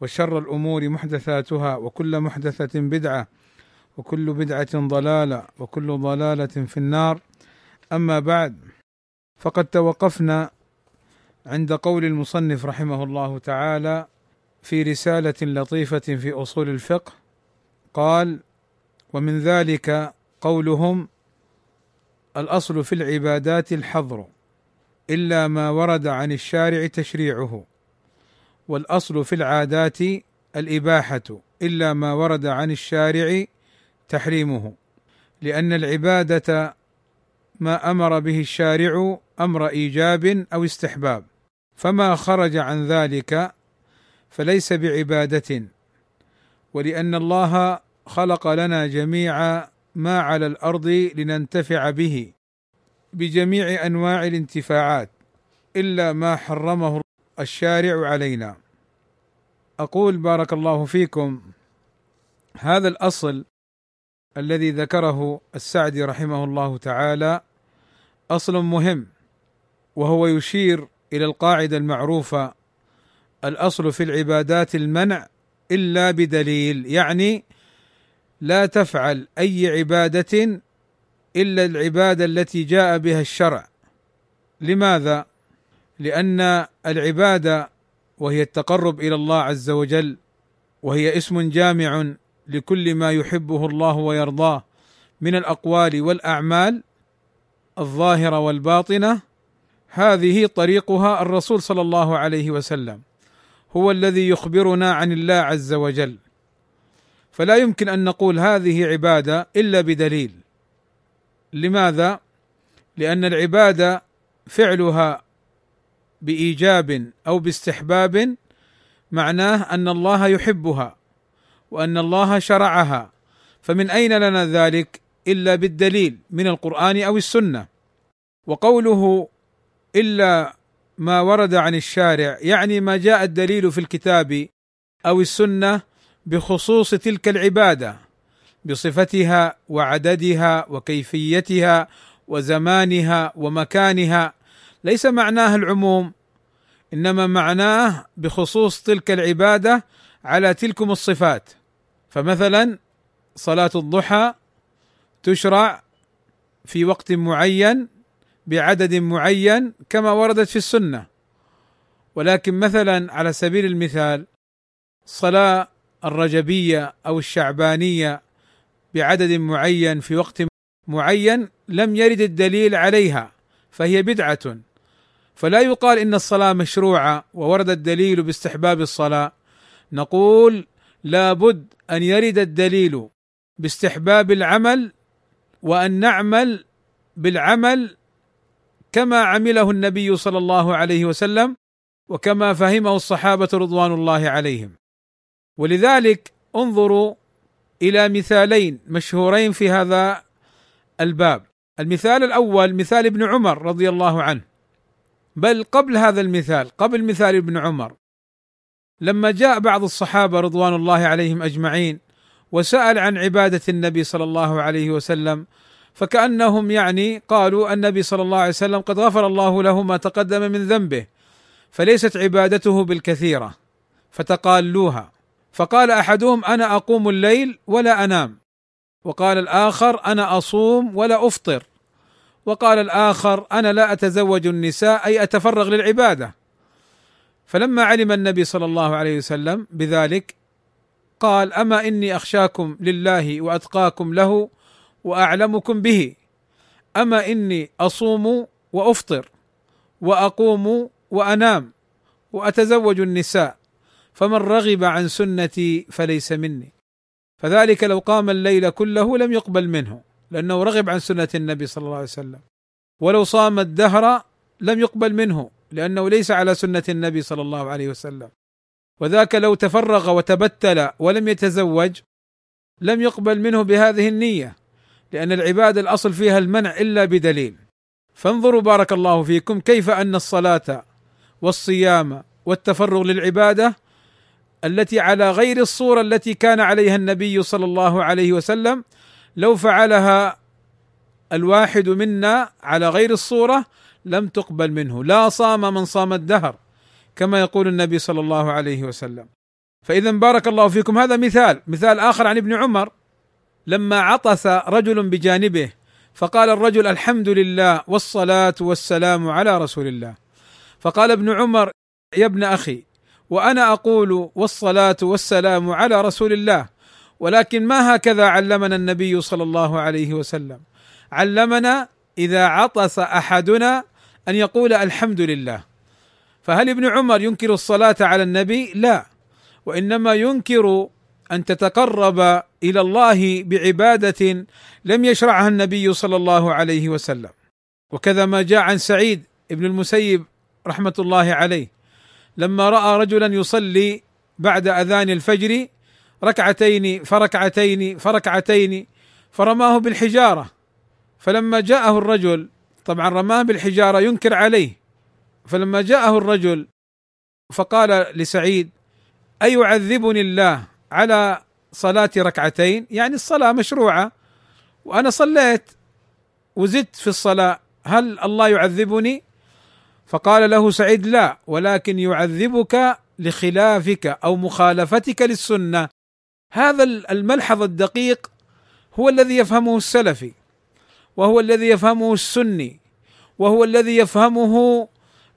وشر الأمور محدثاتها وكل محدثة بدعة وكل بدعة ضلالة وكل ضلالة في النار. أما بعد فقد توقفنا عند قول المصنف رحمه الله تعالى في رسالة لطيفة في أصول الفقه قال ومن ذلك قولهم الأصل في العبادات الحظر إلا ما ورد عن الشارع تشريعه. والأصل في العادات الإباحة إلا ما ورد عن الشارع تحريمه لأن العبادة ما أمر به الشارع أمر إيجاب أو استحباب. فما خرج عن ذلك فليس بعبادة ولأن الله خلق لنا جميع ما على الأرض لننتفع به بجميع أنواع الانتفاعات إلا ما حرمه الشارع علينا. أقول بارك الله فيكم. هذا الأصل الذي ذكره السعدي رحمه الله تعالى أصل مهم وهو يشير إلى القاعدة المعروفة الأصل في العبادات المنع إلا بدليل يعني لا تفعل أي عبادة إلا العبادة التي جاء بها الشرع. لماذا؟ لأن العبادة وهي التقرب إلى الله عز وجل وهي اسم جامع لكل ما يحبه الله ويرضاه من الأقوال والأعمال الظاهرة والباطنة. هذه طريقها الرسول صلى الله عليه وسلم هو الذي يخبرنا عن الله عز وجل. فلا يمكن أن نقول هذه عبادة إلا بدليل. لماذا؟ لأن العبادة فعلها بإيجاب أو باستحباب معناه أن الله يحبها وأن الله شرعها. فمن أين لنا ذلك إلا بالدليل من القرآن أو السنة. وقوله إلا ما ورد عن الشارع يعني ما جاء الدليل في الكتاب أو السنة بخصوص تلك العبادة بصفتها وعددها وكيفيتها وزمانها ومكانها ليس معناه العموم إنما معناه بخصوص تلك العبادة على تلكم الصفات. فمثلا صلاة الضحى تشرع في وقت معين بعدد معين كما وردت في السنة. ولكن مثلا على سبيل المثال صلاة الرجبية أو الشعبانية بعدد معين في وقت معين لم يرد الدليل عليها فهي بدعة. فلا يقال إن الصلاة مشروعة وورد الدليل باستحباب الصلاة. نقول لابد أن يرد الدليل باستحباب العمل وأن نعمل بالعمل كما عمله النبي صلى الله عليه وسلم وكما فهمه الصحابة رضوان الله عليهم. ولذلك انظروا إلى مثالين مشهورين في هذا الباب. المثال الأول مثال ابن عمر رضي الله عنه. بل قبل هذا المثال قبل مثال ابن عمر. لما جاء بعض الصحابة رضوان الله عليهم أجمعين وسأل عن عبادة النبي صلى الله عليه وسلم فكأنهم يعني قالوا النبي صلى الله عليه وسلم قد غفر الله له ما تقدم من ذنبه فليست عبادته بالكثيرة فتقالوها. فقال أحدهم أنا أقوم الليل ولا أنام وقال الآخر أنا أصوم ولا أفطر. وقال الآخر أنا لا أتزوج النساء أي أتفرغ للعبادة. فلما علم النبي صلى الله عليه وسلم بذلك قال أما إني أخشاكم لله وأتقاكم له وأعلمكم به أما إني أصوم وأفطر وأقوم وأنام وأتزوج النساء فمن رغب عن سنتي فليس مني. فذلك لو قام الليل كله لم يقبل منه. لأنه رغب عن سنة النبي صلى الله عليه وسلم. ولو صام الدهر لم يقبل منه لأنه ليس على سنة النبي صلى الله عليه وسلم. وذاك لو تفرغ وتبتل ولم يتزوج لم يقبل منه بهذه النية لأن العبادة الأصل فيها المنع إلا بدليل. فانظروا بارك الله فيكم كيف أن الصلاة والصيام والتفرغ للعبادة التي على غير الصورة التي كان عليها النبي صلى الله عليه وسلم لو فعلها الواحد منا على غير الصورة لم تقبل منه. لا صام من صام الدهر كما يقول النبي صلى الله عليه وسلم. فإذا بارك الله فيكم. هذا مثال مثال آخر عن ابن عمر. لما عطس رجل بجانبه فقال الرجل الحمد لله والصلاة والسلام على رسول الله. فقال ابن عمر يا ابن أخي وأنا أقول والصلاة والسلام على رسول الله ولكن ما هكذا علمنا النبي صلى الله عليه وسلم. علمنا إذا عطس أحدنا أن يقول الحمد لله. فهل ابن عمر ينكر الصلاة على النبي؟ لا. وإنما ينكر أن تتقرب إلى الله بعبادة لم يشرعها النبي صلى الله عليه وسلم. وكذا ما جاء عن سعيد ابن المسيب رحمة الله عليه. لما رأى رجلا يصلي بعد أذان الفجر ركعتين فركعتين فركعتين فرماه بالحجارة. فلما جاءه الرجل طبعا رماه بالحجارة ينكر عليه. فلما جاءه الرجل فقال لسعيد أيعذبني الله على صلاة ركعتين؟ يعني الصلاة مشروعة. وأنا صليت وزدت في الصلاة هل الله يعذبني؟ فقال له سعيد لا ولكن يعذبك لخلافك أو مخالفتك للسنة. هذا الملحظ الدقيق هو الذي يفهمه السلفي وهو الذي يفهمه السني وهو الذي يفهمه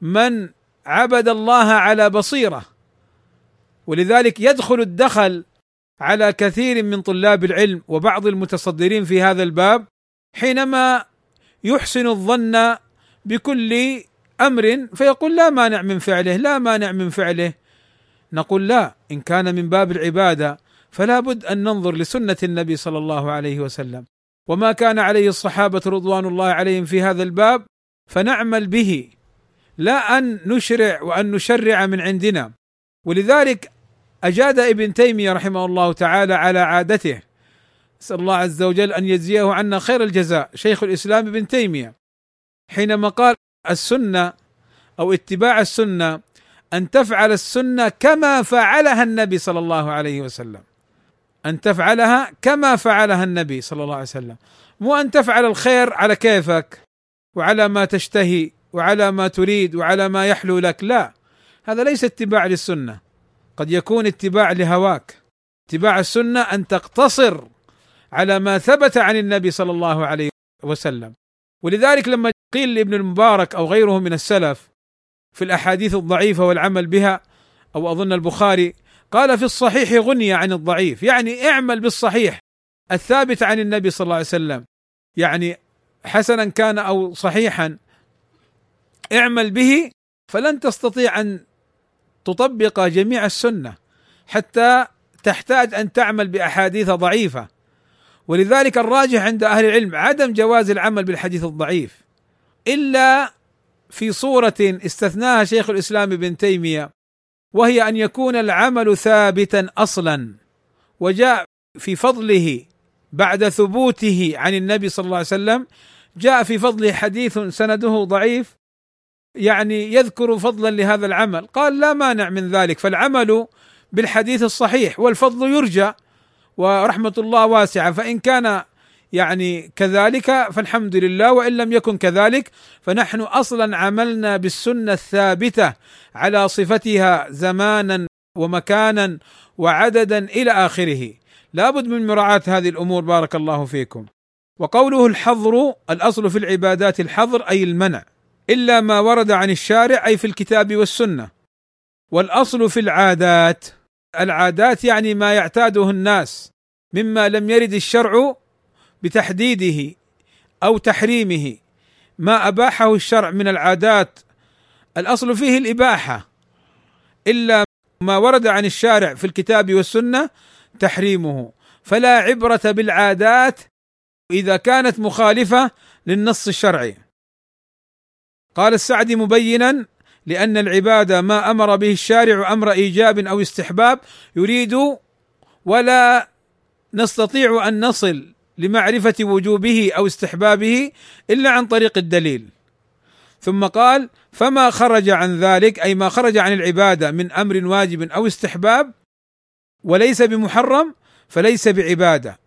من عبد الله على بصيرة. ولذلك يدخل الدخل على كثير من طلاب العلم وبعض المتصدرين في هذا الباب حينما يحسن الظن بكل أمر فيقول لا مانع من فعله لا مانع من فعله. نقول لا إن كان من باب العبادة فلا بد أن ننظر لسنة النبي صلى الله عليه وسلم. وما كان عليه الصحابة رضوان الله عليهم في هذا الباب فنعمل به. لا أن نشرع وأن نشرع من عندنا. ولذلك أجاد ابن تيمية رحمه الله تعالى على عادته. نسال الله عز وجل أن يجزيه عنا خير الجزاء. شيخ الإسلام ابن تيمية. حينما قال السنة أو اتباع السنة أن تفعل السنة كما فعلها النبي صلى الله عليه وسلم. أن تفعلها كما فعلها النبي صلى الله عليه وسلم. مو أن تفعل الخير على كيفك وعلى ما تشتهي وعلى ما تريد وعلى ما يحلو لك لا. هذا ليس اتباع للسنة. قد يكون اتباع لهواك. اتباع السنة أن تقتصر على ما ثبت عن النبي صلى الله عليه وسلم. ولذلك لما قيل لابن المبارك أو غيره من السلف في الأحاديث الضعيفة والعمل بها أو أظن البخاري قال في الصحيح غني عن الضعيف. يعني اعمل بالصحيح. الثابت عن النبي صلى الله عليه وسلم. يعني حسنا كان أو صحيحا. اعمل به فلن تستطيع أن تطبق جميع السنة. حتى تحتاج أن تعمل بأحاديث ضعيفة. ولذلك الراجح عند أهل العلم عدم جواز العمل بالحديث الضعيف. إلا في صورة استثناها شيخ الإسلام ابن تيمية. وهي أن يكون العمل ثابتا أصلا وجاء في فضله بعد ثبوته عن النبي صلى الله عليه وسلم جاء في فضله حديث سنده ضعيف يعني يذكر فضلا لهذا العمل. قال لا مانع من ذلك فالعمل بالحديث الصحيح والفضل يرجى ورحمة الله واسعة. فإن كان يعني كذلك فالحمد لله وإن لم يكن كذلك فنحن أصلا عملنا بالسنة الثابتة على صفتها زمانا ومكانا وعددا إلى آخره. لابد من مراعاة هذه الأمور بارك الله فيكم. وقوله الحظر الأصل في العبادات الحظر أي المنع إلا ما ورد عن الشارع أي في الكتاب والسنة. والأصل في العادات العادات يعني ما يعتاده الناس مما لم يرد الشرع بتحديده أو تحريمه. ما أباحه الشرع من العادات. الأصل فيه الإباحة. إلا ما ورد عن الشارع في الكتاب والسنة تحريمه. فلا عبرة بالعادات إذا كانت مخالفة للنص الشرعي. قال السعدي مبينا لأن العبادة ما أمر به الشارع أمر إيجاب أو استحباب يريد ولا نستطيع أن نصل لمعرفة وجوبه أو استحبابه إلا عن طريق الدليل. ثم قال فما خرج عن ذلك أي ما خرج عن العبادة من أمر واجب أو استحباب وليس بمحرم فليس بعبادة.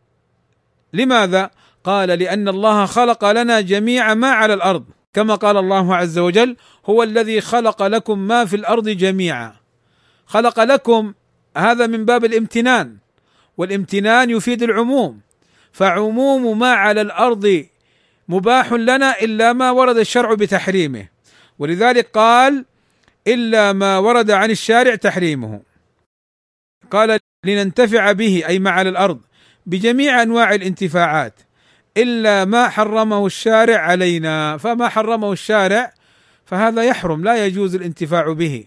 لماذا؟ قال لأن الله خلق لنا جميع ما على الأرض. كما قال الله عز وجل هو الذي خلق لكم ما في الأرض جميعا. خلق لكم هذا من باب الامتنان. والامتنان يفيد العموم. فعموم ما على الأرض مباح لنا إلا ما ورد الشرع بتحريمه. ولذلك قال إلا ما ورد عن الشارع تحريمه. قال لننتفع به أي ما على الأرض بجميع أنواع الانتفاعات. إلا ما حرمه الشارع علينا فما حرمه الشارع فهذا يحرم لا يجوز الانتفاع به.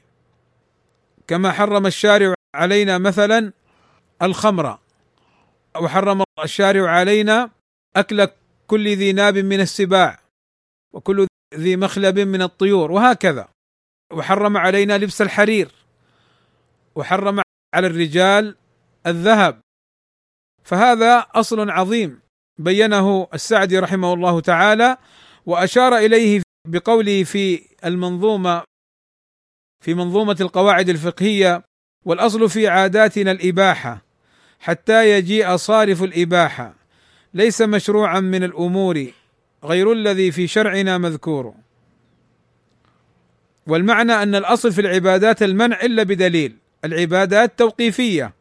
كما حرم الشارع علينا مثلا الخمر. وحرم الشارع علينا أكل كل ذي ناب من السباع وكل ذي مخلب من الطيور وهكذا. وحرم علينا لبس الحرير. وحرم على الرجال الذهب. فهذا أصل عظيم. بينه السعدي رحمه الله تعالى وأشار إليه بقوله في المنظومة في منظومة القواعد الفقهية والأصل في عاداتنا الإباحة. حتى يجيء صارف الإباحة. ليس مشروعا من الأمور غير الذي في شرعنا مذكور. والمعنى أن الأصل في العبادات المنع إلا بدليل العبادات توقيفيه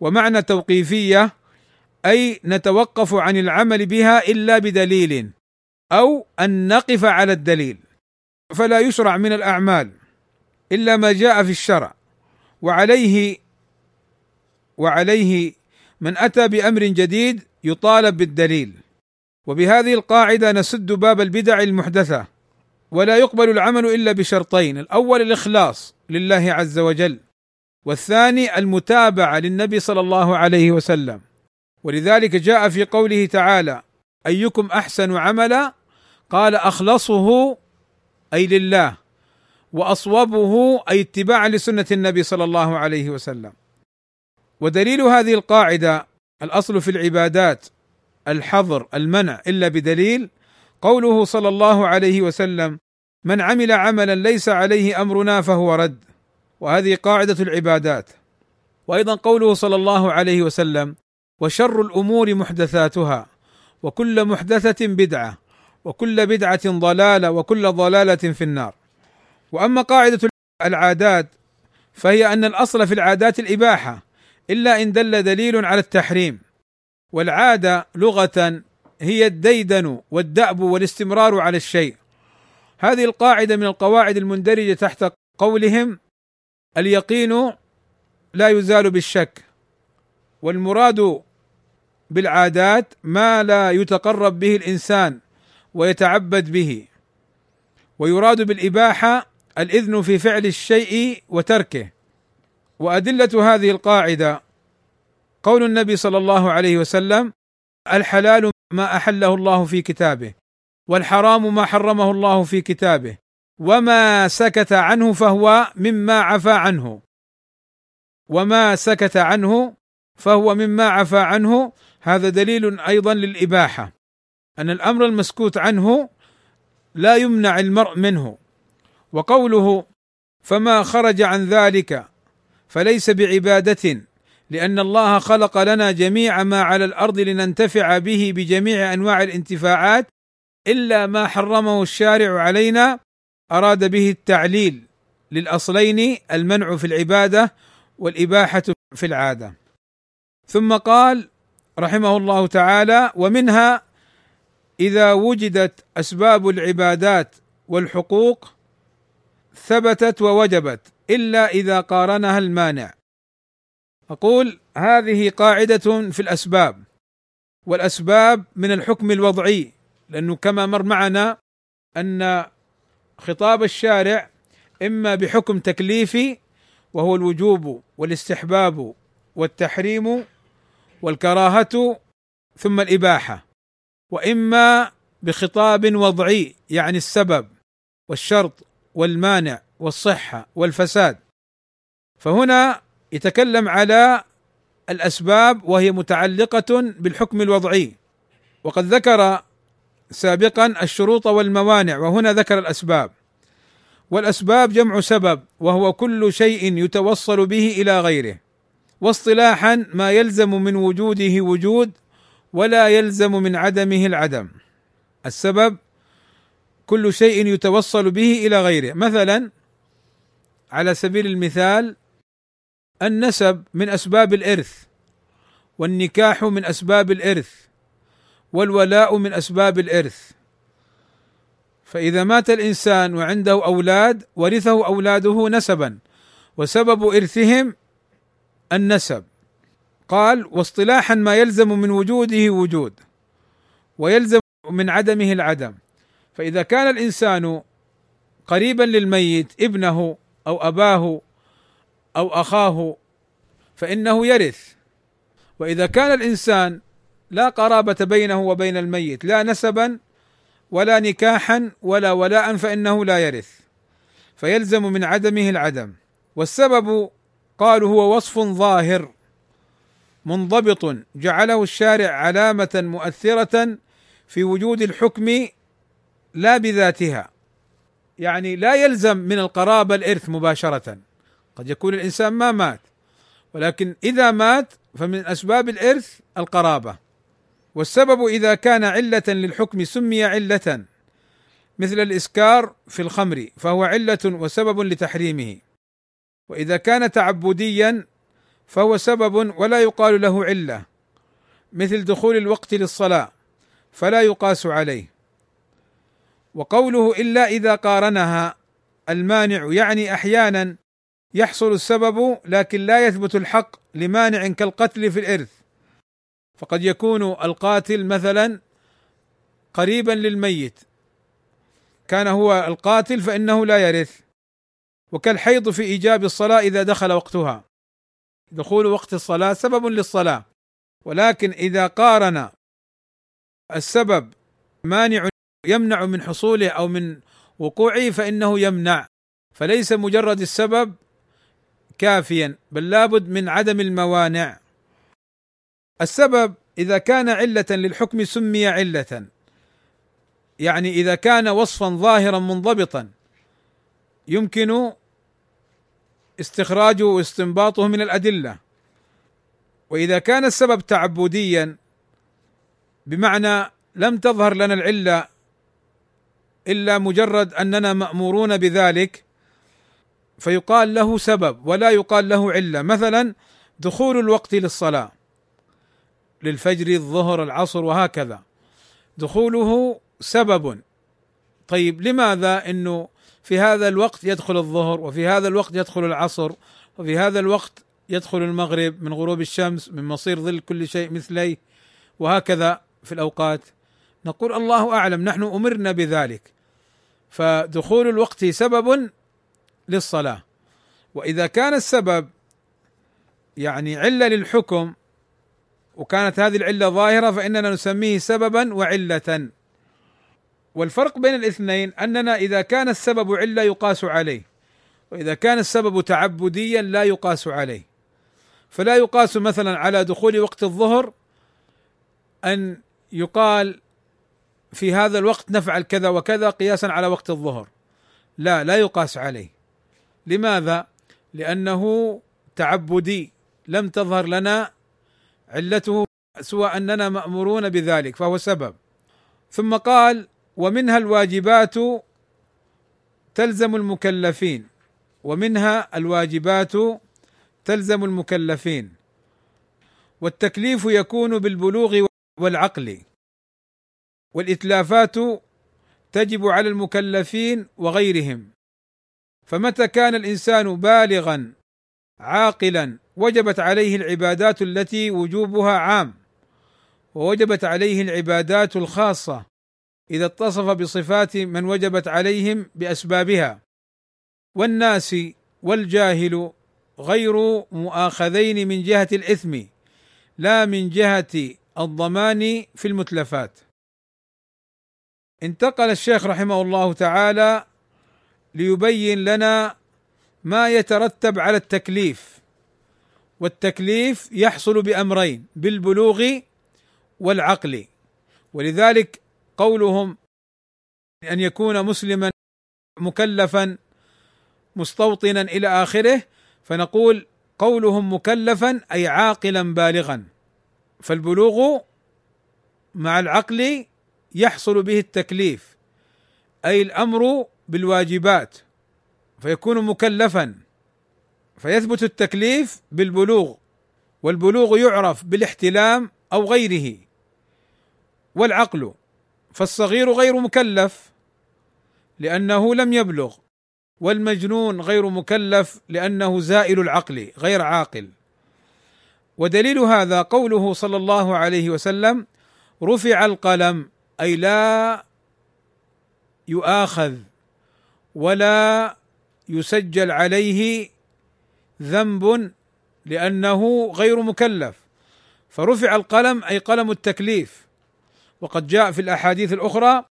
ومعنى توقيفية أي نتوقف عن العمل بها إلا بدليل أو أن نقف على الدليل. فلا يشرع من الأعمال إلا ما جاء في الشرع. وعليه وعليه من أتى بأمر جديد يطالب بالدليل. وبهذه القاعدة نسد باب البدع المحدثة ولا يقبل العمل إلا بشرطين الأول الإخلاص لله عز وجل والثاني المتابعة للنبي صلى الله عليه وسلم. ولذلك جاء في قوله تعالى أيكم أحسن عملا؟ قال أخلصه أي لله وأصوبه أي اتباعا لسنة النبي صلى الله عليه وسلم. ودليل هذه القاعدة الأصل في العبادات الحظر المنع إلا بدليل قوله صلى الله عليه وسلم من عمل عملا ليس عليه أمرنا فهو رد وهذه قاعدة العبادات. وأيضا قوله صلى الله عليه وسلم وشر الأمور محدثاتها وكل محدثة بدعة وكل بدعة ضلالة وكل ضلالة في النار وأما قاعدة العادات فهي أن الأصل في العادات الإباحة. إلا إن دل دليل على التحريم. والعادة لغة هي الديدن والدأب والاستمرار على الشيء. هذه القاعدة من القواعد المندرجة تحت قولهم اليقين لا يزال بالشك والمراد بالعادات ما لا يتقرب به الإنسان ويتعبد به. ويراد بالإباحة الإذن في فعل الشيء وتركه. وأدلة هذه القاعدة. قول النبي صلى الله عليه وسلم الحلال ما أحله الله في كتابه والحرام ما حرمه الله في كتابه وما سكت عنه فهو مما عفى عنه. وما سكت عنه فهو مما عفى عنه. هذا دليل أيضا للإباحة أن الأمر المسكوت عنه لا يمنع المرء منه. وقوله فما خرج عن ذلك فليس بعبادة لأن الله خلق لنا جميع ما على الأرض لننتفع به بجميع أنواع الانتفاعات إلا ما حرمه الشارع علينا أراد به التعليل للأصلين المنع في العبادة والإباحة في العادة. ثم قال رحمه الله تعالى ومنها إذا وجدت أسباب العبادات والحقوق ثبتت ووجبت إلا إذا قارنها المانع. أقول هذه قاعدة في الأسباب والأسباب من الحكم الوضعي لأنه كما مر معنا أن خطاب الشارع إما بحكم تكليفي وهو الوجوب والاستحباب والتحريم والكراهة ثم الإباحة وإما بخطاب وضعي يعني السبب والشرط والمانع. والصحة والفساد. فهنا يتكلم على الأسباب وهي متعلقة بالحكم الوضعي. وقد ذكر سابقا الشروط والموانع وهنا ذكر الأسباب. والأسباب جمع سبب وهو كل شيء يتوصل به إلى غيره. واصطلاحا ما يلزم من وجوده وجود ولا يلزم من عدمه العدم. السبب كل شيء يتوصل به إلى غيره. مثلا على سبيل المثال النسب من أسباب الإرث والنكاح من أسباب الإرث والولاء من أسباب الإرث. فإذا مات الإنسان وعنده أولاد ورثه أولاده نسبا وسبب إرثهم النسب. قال واصطلاحا ما يلزم من وجوده وجود ويلزم من عدمه العدم. فإذا كان الإنسان قريبا للميت ابنه أو أباه أو أخاه فإنه يرث. وإذا كان الإنسان لا قرابة بينه وبين الميت لا نسبا ولا نكاحا ولا ولاء فإنه لا يرث. فيلزم من عدمه العدم. والسبب قالوا هو وصف ظاهر منضبط جعله الشارع علامة مؤثرة في وجود الحكم لا بذاتها. يعني لا يلزم من القرابة الإرث مباشرة. قد يكون الإنسان ما مات ولكن إذا مات فمن أسباب الإرث القرابة. والسبب إذا كان علة للحكم سمي علة مثل الإسكار في الخمر فهو علة وسبب لتحريمه. وإذا كان تعبديا فهو سبب ولا يقال له علة مثل دخول الوقت للصلاة فلا يقاس عليه. وقوله إلا إذا قارنها المانع يعني أحيانا يحصل السبب لكن لا يثبت الحق لمانع كالقتل في الإرث. فقد يكون القاتل مثلا قريبا للميت. كان هو القاتل فإنه لا يرث. وكالحيض في إيجاب الصلاة إذا دخل وقتها. دخول وقت الصلاة سبب للصلاة. ولكن إذا قارن السبب مانع يمنع من حصوله أو من وقوعه فإنه يمنع. فليس مجرد السبب كافيا بل لابد من عدم الموانع. السبب إذا كان علة للحكم سمي علة. يعني إذا كان وصفا ظاهرا منضبطا يمكن استخراجه واستنباطه من الأدلة. وإذا كان السبب تعبديا بمعنى لم تظهر لنا العلة إلا مجرد أننا مأمورون بذلك فيقال له سبب ولا يقال له علة. مثلا دخول الوقت للصلاة للفجر الظهر العصر وهكذا. دخوله سبب. طيب لماذا؟ إنه في هذا الوقت يدخل الظهر وفي هذا الوقت يدخل العصر وفي هذا الوقت يدخل المغرب من غروب الشمس من مصير ظل كل شيء مثلي وهكذا في الأوقات. نقول الله أعلم نحن أمرنا بذلك. فدخول الوقت سبب للصلاة. وإذا كان السبب يعني علة للحكم وكانت هذه العلة ظاهرة فإننا نسميه سببا وعلة. والفرق بين الاثنين أننا إذا كان السبب علة يقاس عليه وإذا كان السبب تعبديا لا يقاس عليه. فلا يقاس مثلا على دخول وقت الظهر أن يقال في هذا الوقت نفعل كذا وكذا قياسا على وقت الظهر. لا لا يقاس عليه. لماذا؟ لأنه تعبدي لم تظهر لنا علته سوى أننا مأمورون بذلك فهو سبب. ثم قال ومنها الواجبات تلزم المكلفين. ومنها الواجبات تلزم المكلفين. والتكليف يكون بالبلوغ والعقل. والإتلافات تجب على المكلفين وغيرهم. فمتى كان الإنسان بالغا عاقلا وجبت عليه العبادات التي وجوبها عام ووجبت عليه العبادات الخاصة إذا اتصف بصفات من وجبت عليهم بأسبابها. والناس والجاهل غير مؤاخذين من جهة الإثم لا من جهة الضمان في المتلفات. انتقل الشيخ رحمه الله تعالى ليبين لنا ما يترتب على التكليف. والتكليف يحصل بأمرين بالبلوغ والعقل. ولذلك قولهم أن يكون مسلما مكلفا مستوطنا إلى آخره فنقول قولهم مكلفا أي عاقلا بالغا. فالبلوغ مع العقل يحصل به التكليف أي الأمر بالواجبات فيكون مكلفا فيثبت التكليف بالبلوغ والبلوغ يعرف بالاحتلام أو غيره. والعقل فالصغير غير مكلف لأنه لم يبلغ والمجنون غير مكلف لأنه زائل العقل غير عاقل. ودليل هذا قوله صلى الله عليه وسلم رفع القلم أي لا يؤاخذ ولا يسجل عليه ذنب لأنه غير مكلف. فرفع القلم أي قلم التكليف. وقد جاء في الأحاديث الأخرى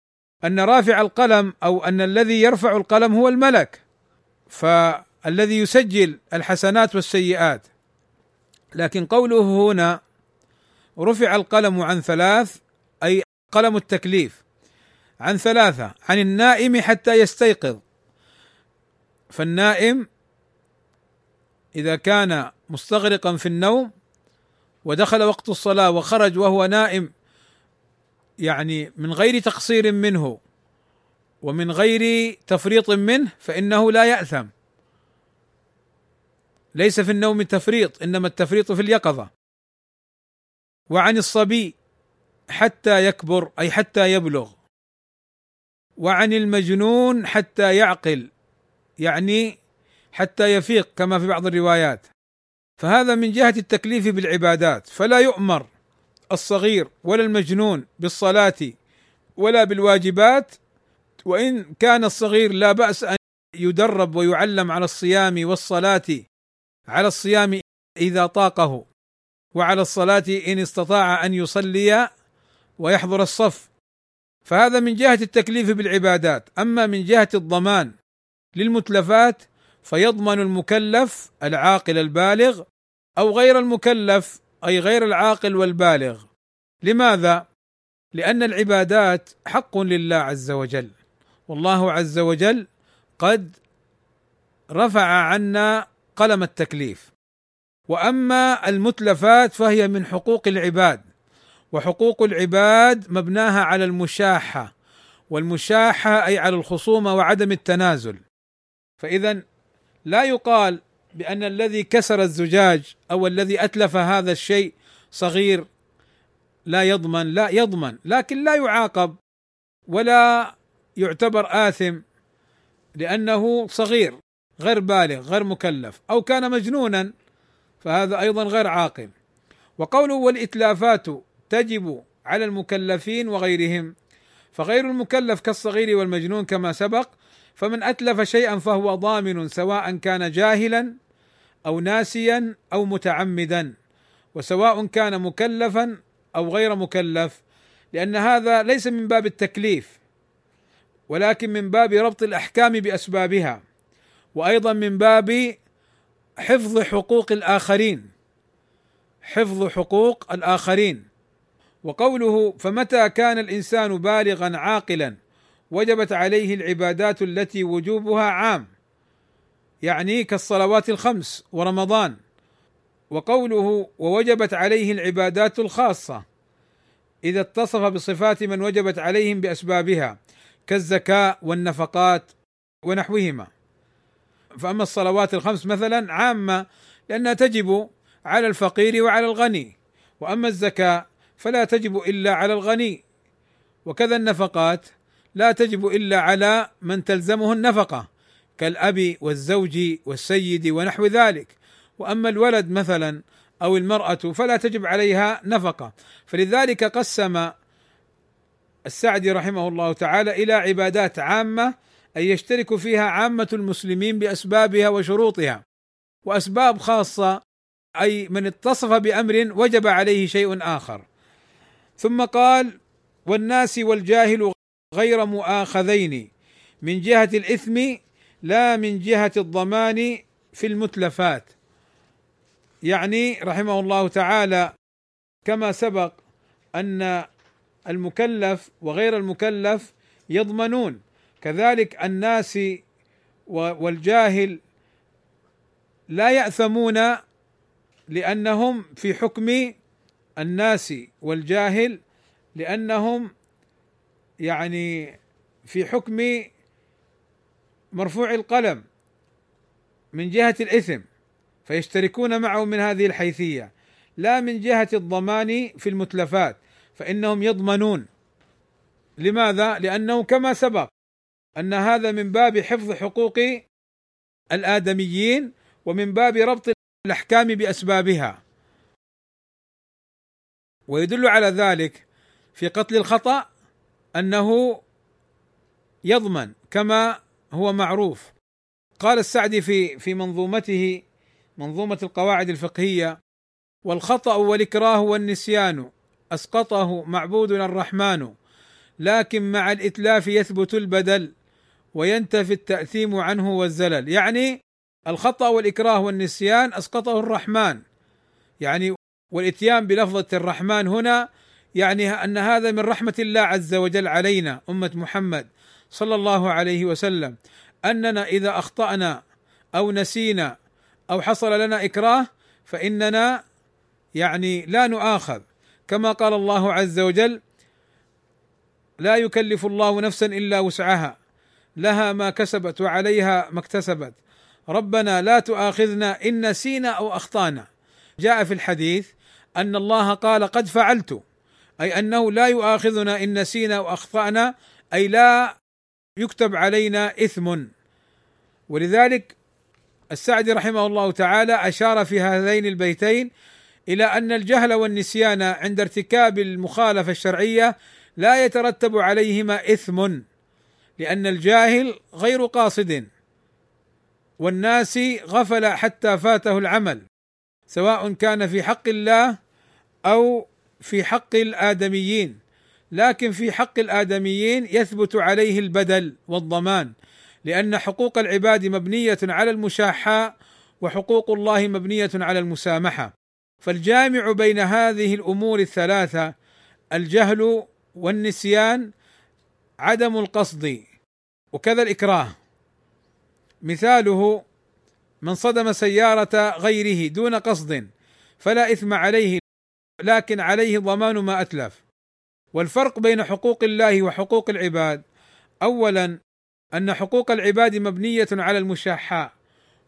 أن رافع القلم أو أن الذي يرفع القلم هو الملك. فالذي يسجل الحسنات والسيئات. لكن قوله هنا رفع القلم عن ثلاث قلم التكليف. عن ثلاثة عن النائم حتى يستيقظ. فالنائم إذا كان مستغرقا في النوم ودخل وقت الصلاة وخرج وهو نائم يعني من غير تقصير منه ومن غير تفريط منه فإنه لا يأثم. ليس في النوم تفريط إنما التفريط في اليقظة. وعن الصبي حتى يكبر أي حتى يبلغ. وعن المجنون حتى يعقل يعني حتى يفيق كما في بعض الروايات. فهذا من جهة التكليف بالعبادات. فلا يؤمر الصغير ولا المجنون بالصلاة ولا بالواجبات. وإن كان الصغير لا بأس أن يدرب ويعلم على الصيام والصلاة على الصيام إذا طاقه وعلى الصلاة إن استطاع أن يصلي ويحضر الصف. فهذا من جهة التكليف بالعبادات. أما من جهة الضمان للمتلفات فيضمن المكلف العاقل البالغ أو غير المكلف أي غير العاقل والبالغ. لماذا؟ لأن العبادات حق لله عز وجل. والله عز وجل قد رفع عنا قلم التكليف. وأما المتلفات فهي من حقوق العباد. وحقوق العباد مبناها على المشاحة والمشاحة أي على الخصومة وعدم التنازل. فإذا لا يقال بأن الذي كسر الزجاج أو الذي أتلف هذا الشيء صغير لا يضمن لا يضمن لكن لا يعاقب ولا يعتبر آثم لأنه صغير غير بالغ غير مكلف. أو كان مجنونا فهذا أيضا غير عاقل وقوله والإتلافات تجب على المكلفين وغيرهم. فغير المكلف كالصغير والمجنون كما سبق فمن أتلف شيئا فهو ضامن سواء كان جاهلا أو ناسيا أو متعمدا وسواء كان مكلفا أو غير مكلف لأن هذا ليس من باب التكليف ولكن من باب ربط الأحكام بأسبابها وأيضا من باب حفظ حقوق الآخرين. حفظ حقوق الآخرين. وقوله فمتى كان الإنسان بالغا عاقلا وجبت عليه العبادات التي وجوبها عام يعني كالصلوات الخمس ورمضان. وقوله ووجبت عليه العبادات الخاصة إذا اتصف بصفات من وجبت عليهم بأسبابها كالزكاة والنفقات ونحوهما. فأما الصلوات الخمس مثلا عامة لأنها تجب على الفقير وعلى الغني. وأما الزكاة فلا تجب إلا على الغني. وكذا النفقات لا تجب إلا على من تلزمه النفقة كالأب والزوج والسيد ونحو ذلك. وأما الولد مثلا أو المرأة فلا تجب عليها نفقة. فلذلك قسم السعدي رحمه الله تعالى إلى عبادات عامة أي يشترك فيها عامة المسلمين بأسبابها وشروطها. وأسباب خاصة أي من اتصف بأمر وجب عليه شيء آخر. ثم قال والناس والجاهل غير مؤاخذين من جهة الإثم لا من جهة الضمان في المتلفات. يعني رحمه الله تعالى كما سبق أن المكلف وغير المكلف يضمنون. كذلك الناس والجاهل لا يأثمون لأنهم في حكم الناس والجاهل لأنهم يعني في حكم مرفوع القلم من جهة الإثم فيشتركون معه من هذه الحيثية لا من جهة الضمان في المتلفات فإنهم يضمنون لماذا؟ لأنه كما سبق أن هذا من باب حفظ حقوق الآدميين ومن باب ربط الأحكام بأسبابها ويدل على ذلك في قتل الخطأ أنه يضمن كما هو معروف. قال السعدي في في منظومته منظومة القواعد الفقهية والخطأ والإكراه والنسيان أسقطه معبودنا الرحمن لكن مع الإتلاف يثبت البدل وينتفي التأثيم عنه والزلل. يعني الخطأ والإكراه والنسيان أسقطه الرحمن. يعني والإتيان بلفظة الرحمن هنا يعني أن هذا من رحمة الله عز وجل علينا أمة محمد صلى الله عليه وسلم. أننا إذا أخطأنا أو نسينا أو حصل لنا إكراه فإننا يعني لا نؤاخذ. كما قال الله عز وجل لا يكلف الله نفسا إلا وسعها لها ما كسبت وعليها ما اكتسبت. ربنا لا تؤاخذنا إن نسينا أو أخطأنا. جاء في الحديث أن الله قال قد فعلت أي أنه لا يؤاخذنا إن نسينا أو اخطانا أي لا يكتب علينا إثم. ولذلك السعدي رحمه الله تعالى أشار في هذين البيتين إلى أن الجهل والنسيان عند ارتكاب المخالفة الشرعية لا يترتب عليهما إثم لأن الجاهل غير قاصد والناس غفل حتى فاته العمل. سواء كان في حق الله أو في حق الآدميين. لكن في حق الآدميين يثبت عليه البدل والضمان لأن حقوق العباد مبنية على المشاحة وحقوق الله مبنية على المسامحة. فالجامع بين هذه الأمور الثلاثة الجهل والنسيان عدم القصد. وكذا الإكراه. مثاله من صدم سيارة غيره دون قصد فلا إثم عليه لكن عليه ضمان ما أتلف. والفرق بين حقوق الله وحقوق العباد. اولا أن حقوق العباد مبنية على المشاحة.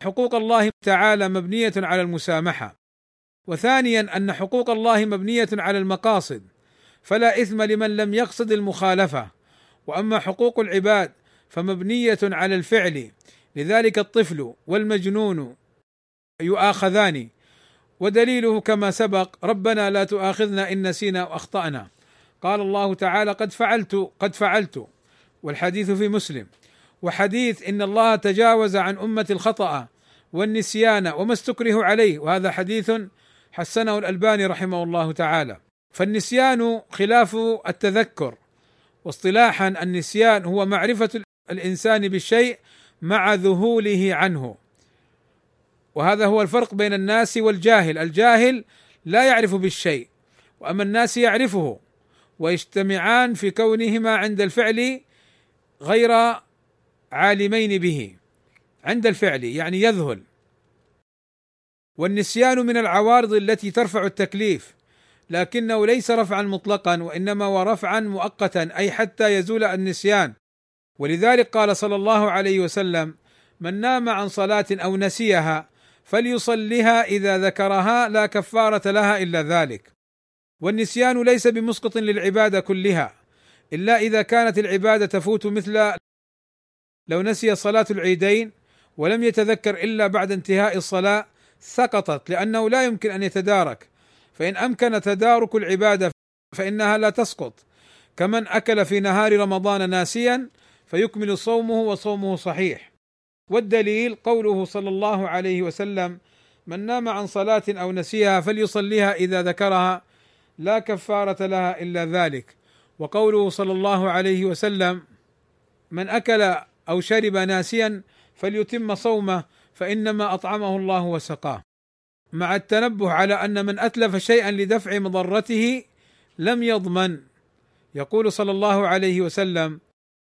حقوق الله تعالى مبنية على المسامحة. وثانيا أن حقوق الله مبنية على المقاصد. فلا إثم لمن لم يقصد المخالفة. وأما حقوق العباد فمبنية على الفعل. لذلك الطفل والمجنون يؤاخذان. ودليله كما سبق ربنا لا تؤاخذنا إن نسينا أو أخطأنا. قال الله تعالى قد فعلت قد فعلت. والحديث في مسلم. وحديث إن الله تجاوز عن أمة الخطأ والنسيان وما استكره عليه. وهذا حديث حسنه الألباني رحمه الله تعالى. فالنسيان خلاف التذكر. واصطلاحا النسيان هو معرفة الإنسان بالشيء مع ذهوله عنه. وهذا هو الفرق بين الناس والجاهل. الجاهل لا يعرف بالشيء وأما الناس يعرفه ويجتمعان في كونهما عند الفعل غير عالمين به. عند الفعل يعني يذهل. والنسيان من العوارض التي ترفع التكليف لكنه ليس رفعا مطلقا وإنما هو رفعا مؤقتا أي حتى يزول النسيان. ولذلك قال صلى الله عليه وسلم من نام عن صلاة أو نسيها فليصلها إذا ذكرها لا كفارة لها إلا ذلك. والنسيان ليس بمسقط للعبادة كلها إلا إذا كانت العبادة تفوت مثل لو نسي صلاة العيدين ولم يتذكر إلا بعد انتهاء الصلاة سقطت لأنه لا يمكن أن يتدارك. فإن أمكن تدارك العبادة فإنها لا تسقط. كمن أكل في نهار رمضان ناسيا فيكمل صومه وصومه صحيح. والدليل قوله صلى الله عليه وسلم من نام عن صلاة أو نسيها فليصليها إذا ذكرها لا كفارة لها إلا ذلك. وقوله صلى الله عليه وسلم من أكل أو شرب ناسيا فليتم صومه فإنما أطعمه الله وسقاه. مع التنبه على أن من أتلف شيئا لدفع مضرته لم يضمن. يقول صلى الله عليه وسلم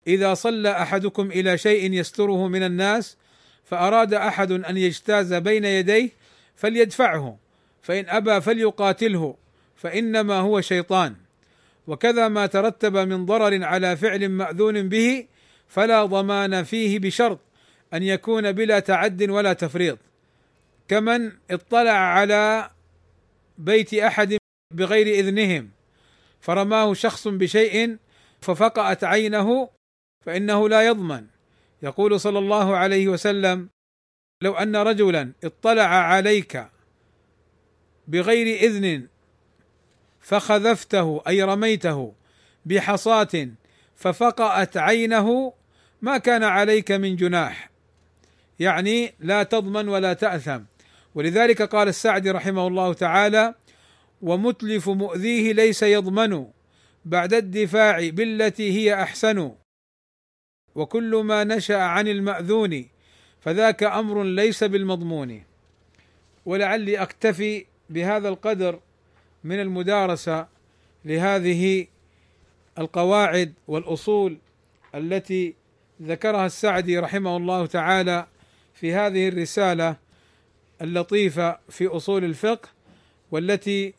إذا صلى أحدكم إلى شيء يستره من الناس فأراد أحد أن يجتاز بين يديه فليدفعه فإن أبى فليقاتله فإنما هو شيطان. وكذا ما ترتب من ضرر على فعل مأذون به فلا ضمان فيه بشرط أن يكون بلا تعد ولا تفريط. كمن اطلع على بيت أحد بغير إذنهم فرماه شخص بشيء ففقأت عينه فإنه لا يضمن. يقول صلى الله عليه وسلم لو أن رجلا اطلع عليك بغير إذن فخذفته أي رميته بحصاة ففقأت عينه ما كان عليك من جناح. يعني لا تضمن ولا تأثم. ولذلك قال السعدي رحمه الله تعالى ومتلف مؤذيه ليس يضمن بعد الدفاع بالتي هي أحسن. وكل ما نشأ عن المأذون فذاك أمر ليس بالمضمون. ولعلي أكتفي بهذا القدر من المدارسة لهذه القواعد والأصول التي ذكرها السعدي رحمه الله تعالى في هذه الرسالة اللطيفة في أصول الفقه والتي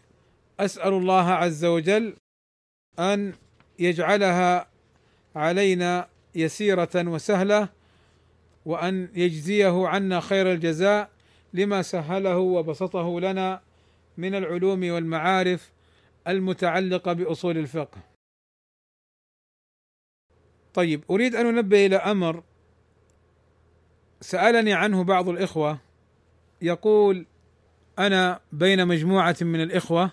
أسأل الله عز وجل أن يجعلها علينا يسيرة وسهلة وأن يجزيه عنا خير الجزاء لما سهله وبسطه لنا من العلوم والمعارف المتعلقة بأصول الفقه. طيب أريد أن أنبه إلى أمر سألني عنه بعض الإخوة يقول أنا بين مجموعة من الإخوة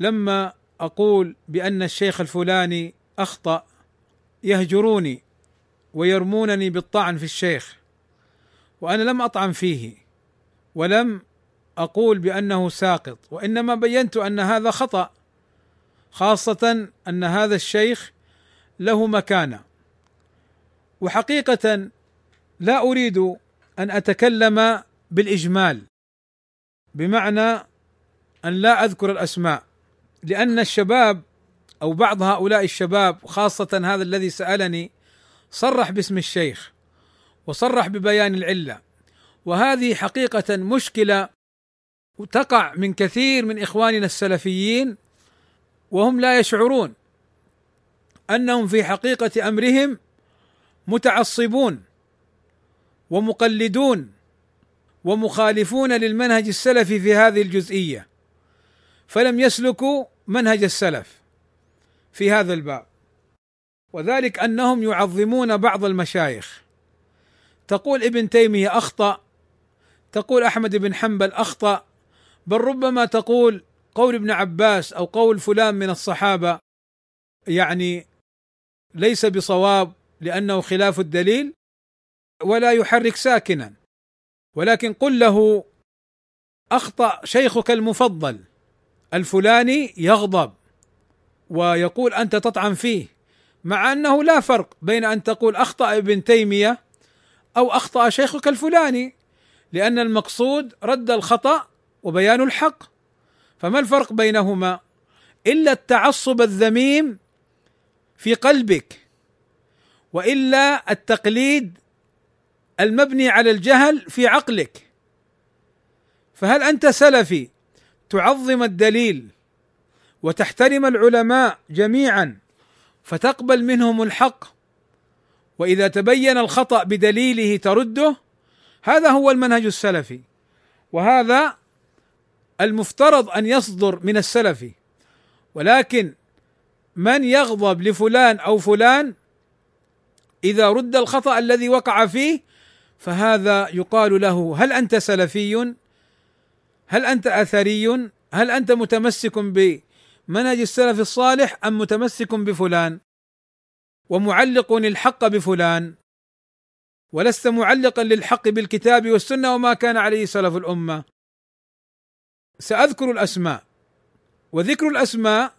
لما أقول بأن الشيخ الفلاني أخطأ يهجروني ويرمونني بالطعن في الشيخ وأنا لم أطعن فيه ولم أقول بأنه ساقط وإنما بينت أن هذا خطأ خاصة أن هذا الشيخ له مكانة. وحقيقة لا أريد أن أتكلم بالإجمال بمعنى أن لا أذكر الأسماء لأن الشباب أو بعض هؤلاء الشباب خاصة هذا الذي سألني صرح باسم الشيخ وصرح ببيان العلة. وهذه حقيقة مشكلة تقع من كثير من إخواننا السلفيين وهم لا يشعرون أنهم في حقيقة أمرهم متعصبون ومقلدون ومخالفون للمنهج السلفي في هذه الجزئية فلم يسلكوا منهج السلف. في هذا الباب. وذلك أنهم يعظمون بعض المشايخ. تقول ابن تيمية أخطأ تقول أحمد بن حنبل أخطأ بل ربما تقول قول ابن عباس أو قول فلان من الصحابة يعني ليس بصواب لأنه خلاف الدليل ولا يحرك ساكنا. ولكن قل له أخطأ شيخك المفضل الفلاني يغضب. ويقول أنت تطعن فيه مع أنه لا فرق بين أن تقول أخطأ ابن تيمية أو أخطأ شيخك الفلاني لأن المقصود رد الخطأ وبيان الحق. فما الفرق بينهما؟ إلا التعصب الذميم في قلبك وإلا التقليد المبني على الجهل في عقلك. فهل أنت سلفي تعظم الدليل وتحترم العلماء جميعا فتقبل منهم الحق. وإذا تبين الخطأ بدليله ترده هذا هو المنهج السلفي. وهذا المفترض أن يصدر من السلفي ولكن من يغضب لفلان أو فلان إذا رد الخطأ الذي وقع فيه فهذا يقال له هل أنت سلفي؟ هل أنت أثري؟ هل أنت متمسك بمنهج السلف الصالح أم متمسك بفلان؟ ومعلق الحق بفلان؟ ولست معلقا للحق بالكتاب والسنة وما كان عليه سلف الأمة؟ سأذكر الأسماء. وذكر الأسماء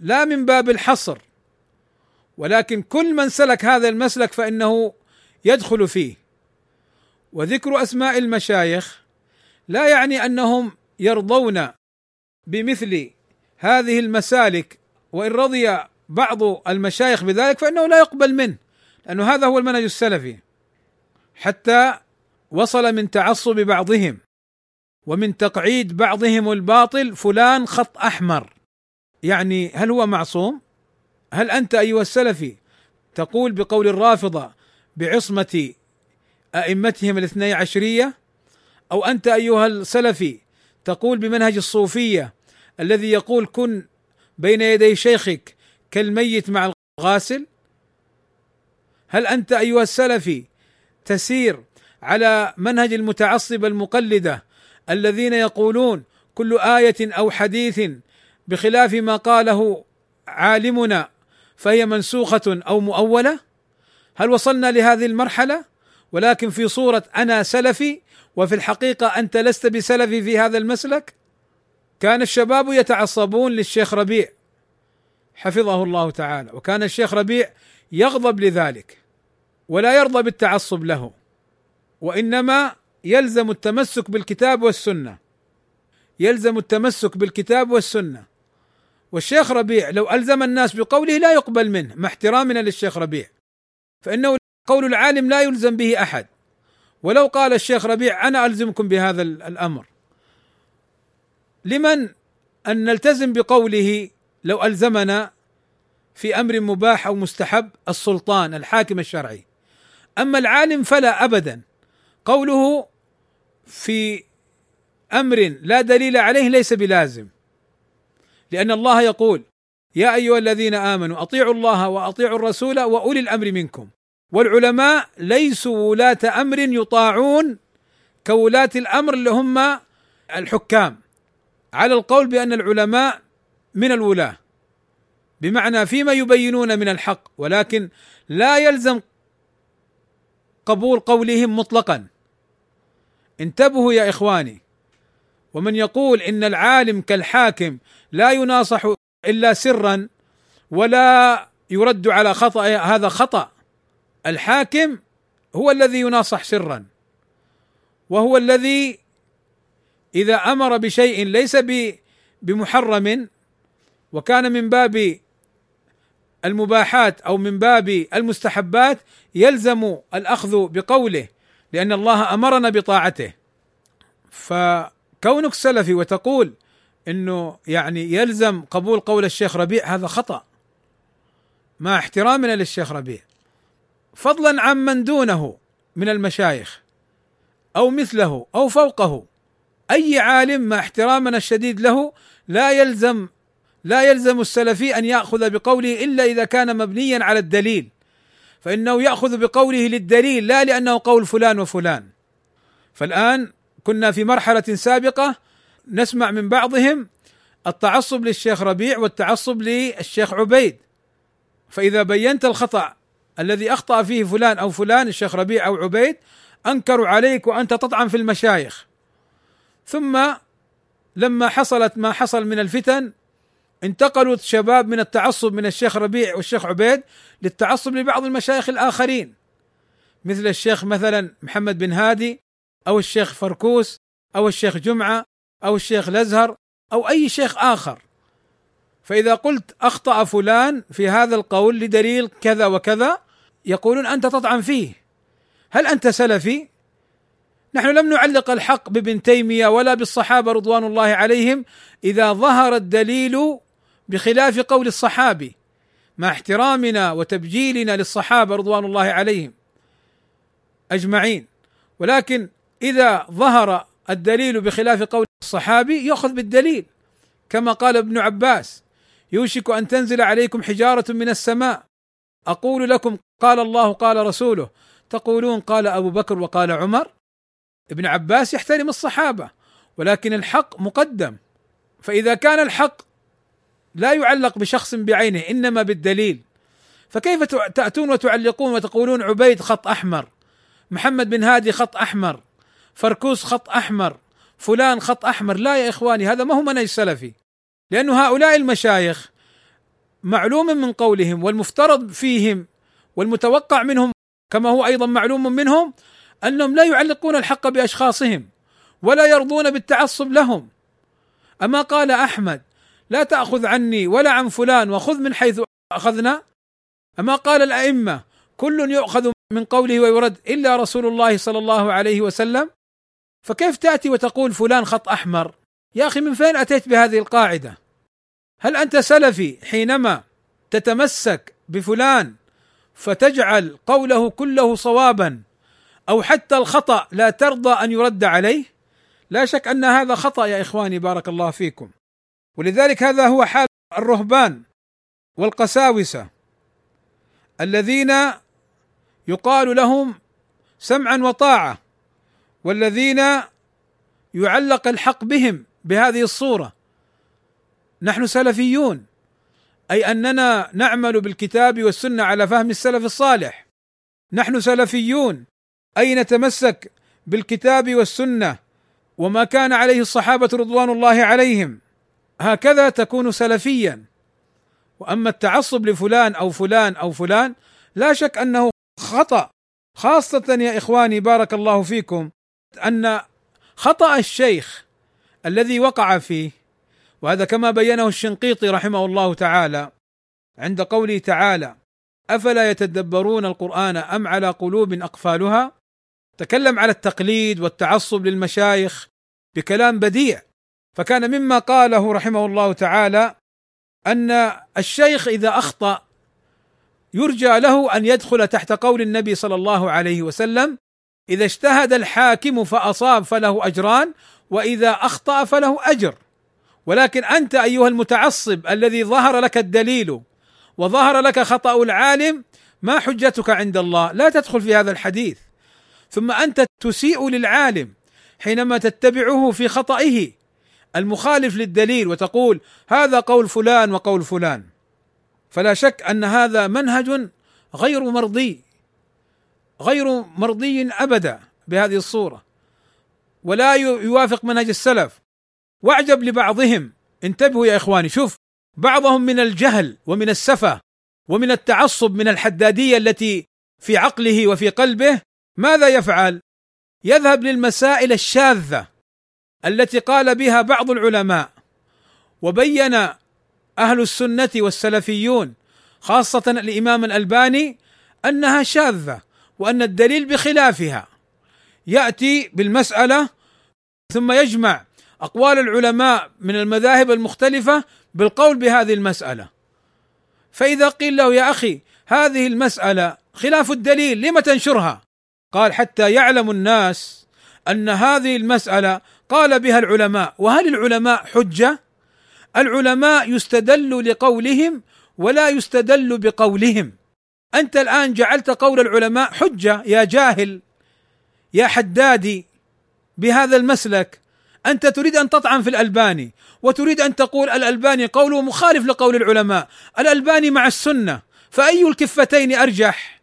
لا من باب الحصر ولكن كل من سلك هذا المسلك فإنه يدخل فيه. وذكر أسماء المشايخ لا يعني أنهم يرضون بمثل هذه المسالك وإن رضي بعض المشايخ بذلك فإنه لا يقبل منه لأنه هذا هو المنهج السلفي. حتى وصل من تعصب بعضهم ومن تقعيد بعضهم الباطل فلان خط أحمر. يعني هل هو معصوم؟ هل أنت أيها السلفي تقول بقول الرافضة بعصمة أئمتهم الاثني عشرية؟ أو أنت أيها السلفي تقول بمنهج الصوفية الذي يقول كن بين يدي شيخك كالميت مع الغاسل؟ هل أنت أيها السلفي تسير على منهج المتعصبه المقلدة الذين يقولون كل آية أو حديث بخلاف ما قاله عالمنا فهي منسوخة أو مؤولة؟ هل وصلنا لهذه المرحلة؟ ولكن في صورة أنا سلفي وفي الحقيقة أنت لست بسلفي في هذا المسلك؟ كان الشباب يتعصبون للشيخ ربيع حفظه الله تعالى وكان الشيخ ربيع يغضب لذلك ولا يرضى بالتعصب له وإنما يلزم التمسك بالكتاب والسنة يلزم التمسك بالكتاب والسنة. والشيخ ربيع لو ألزم الناس بقوله لا يقبل منه مع احترامنا للشيخ ربيع فإنه قول العالم لا يلزم به أحد. ولو قال الشيخ ربيع أنا ألزمكم بهذا الأمر. لمن؟ أن نلتزم بقوله لو ألزمنا في أمر مباح أو مستحب السلطان الحاكم الشرعي. أما العالم فلا ابدا. قوله في أمر لا دليل عليه ليس بلازم. لأن الله يقول يا أيها الذين آمنوا أطيعوا الله وأطيعوا الرسول وأولي الأمر منكم. والعلماء ليسوا ولاة أمر يطاعون كولاة الأمر اللي هم الحكام. على القول بأن العلماء من الولاة بمعنى فيما يبينون من الحق ولكن لا يلزم قبول قولهم مطلقا. انتبهوا يا إخواني ومن يقول إن العالم كالحاكم لا يناصح إلا سرا ولا يرد على خطأ هذا خطأ. الحاكم هو الذي يناصح سرا وهو الذي إذا أمر بشيء ليس بمحرم وكان من باب المباحات أو من باب المستحبات يلزم الأخذ بقوله لأن الله أمرنا بطاعته. فكونك سلفي وتقول إنه يعني يلزم قبول قول الشيخ ربيع هذا خطأ. مع احترامنا للشيخ ربيع. فضلا عن من دونه من المشايخ أو مثله أو فوقه. أي عالم مع احترامنا الشديد له لا يلزم لا يلزم السلفي أن يأخذ بقوله إلا إذا كان مبنيا على الدليل. فإنه يأخذ بقوله للدليل لا لأنه قول فلان وفلان. فالآن كنا في مرحلة سابقة نسمع من بعضهم التعصب للشيخ ربيع والتعصب للشيخ عبيد. فإذا بينت الخطأ الذي أخطأ فيه فلان أو فلان الشيخ ربيع أو عبيد أنكروا عليك وأنت تطعن في المشايخ. ثم لما حصلت ما حصل من الفتن انتقلوا الشباب من التعصب من الشيخ ربيع والشيخ عبيد للتعصب لبعض المشايخ الآخرين مثل الشيخ مثلا محمد بن هادي أو الشيخ فركوس أو الشيخ جمعة أو الشيخ الأزهر أو أي شيخ آخر فإذا قلت أخطأ فلان في هذا القول لدليل كذا وكذا يقولون أنت تطعن فيه هل أنت سلفي؟ نحن لم نعلق الحق بابن تيمية ولا بالصحابة رضوان الله عليهم إذا ظهر الدليل بخلاف قول الصحابي مع احترامنا وتبجيلنا للصحابة رضوان الله عليهم أجمعين. ولكن إذا ظهر الدليل بخلاف قول الصحابي يؤخذ بالدليل كما قال ابن عباس يوشك أن تنزل عليكم حجارة من السماء. أقول لكم قال الله قال رسوله. تقولون قال أبو بكر وقال عمر. ابن عباس يحترم الصحابة ولكن الحق مقدم. فإذا كان الحق لا يعلق بشخص بعينه إنما بالدليل. فكيف تأتون وتعلقون وتقولون عبيد خط أحمر محمد بن هادي خط أحمر فركوس خط أحمر فلان خط أحمر؟ لا يا إخواني هذا ما هو منهج سلفي. لأن هؤلاء المشايخ معلوم من قولهم والمفترض فيهم والمتوقع منهم كما هو أيضا معلوم منهم أنهم لا يعلقون الحق بأشخاصهم ولا يرضون بالتعصب لهم. أما قال أحمد لا تأخذ عني ولا عن فلان وخذ من حيث أخذنا. أما قال الأئمة كل يؤخذ من قوله ويرد إلا رسول الله صلى الله عليه وسلم. فكيف تأتي وتقول فلان خط أحمر؟ يا أخي من فين أتيت بهذه القاعدة؟ هل أنت سلفي حينما تتمسك بفلان فتجعل قوله كله صوابا أو حتى الخطأ لا ترضى أن يرد عليه لا شك أن هذا خطأ يا إخواني بارك الله فيكم. ولذلك هذا هو حال الرهبان والقساوسة الذين يقال لهم سمعا وطاعة والذين يعلق الحق بهم بهذه الصورة. نحن سلفيون أي أننا نعمل بالكتاب والسنة على فهم السلف الصالح. نحن سلفيون اي نتمسك بالكتاب والسنة وما كان عليه الصحابة رضوان الله عليهم؟ هكذا تكون سلفيا. وأما التعصب لفلان أو فلان أو فلان لا شك أنه خطأ. خاصة يا إخواني بارك الله فيكم أن خطأ الشيخ الذي وقع فيه وهذا كما بينه الشنقيطي رحمه الله تعالى عند قوله تعالى أفلا يتدبرون القرآن أم على قلوب أقفالها؟ تكلم على التقليد والتعصب للمشايخ بكلام بديع. فكان مما قاله رحمه الله تعالى أن الشيخ إذا أخطأ يرجى له أن يدخل تحت قول النبي صلى الله عليه وسلم إذا اجتهد الحاكم فأصاب فله أجران وإذا أخطأ فله أجر. ولكن أنت أيها المتعصب الذي ظهر لك الدليل وظهر لك خطأ العالم ما حجتك عند الله؟ لا تدخل في هذا الحديث. ثم أنت تسيء للعالم حينما تتبعه في خطئه. المخالف للدليل وتقول هذا قول فلان وقول فلان. فلا شك أن هذا منهج غير مرضي غير مرضي أبدا بهذه الصورة. ولا يوافق منهج السلف. واعجب لبعضهم. انتبهوا يا إخواني شوف بعضهم من الجهل ومن السفة ومن التعصب من الحدادية التي في عقله وفي قلبه ماذا يفعل؟ يذهب للمسائل الشاذة التي قال بها بعض العلماء وبين أهل السنة والسلفيون خاصة الإمام الألباني أنها شاذة وأن الدليل بخلافها. يأتي بالمسألة ثم يجمع أقوال العلماء من المذاهب المختلفة بالقول بهذه المسألة. فإذا قيل له يا أخي هذه المسألة خلاف الدليل لم تنشرها؟ قال حتى يعلم الناس أن هذه المسألة قال بها العلماء. وهل العلماء حجة؟ العلماء يستدل لقولهم ولا يستدل بقولهم. أنت الآن جعلت قول العلماء حجة يا جاهل يا حدادي بهذا المسلك. أنت تريد أن تطعن في الألباني وتريد أن تقول الألباني قوله مخالف لقول العلماء. الألباني مع السنة فأي الكفتين أرجح؟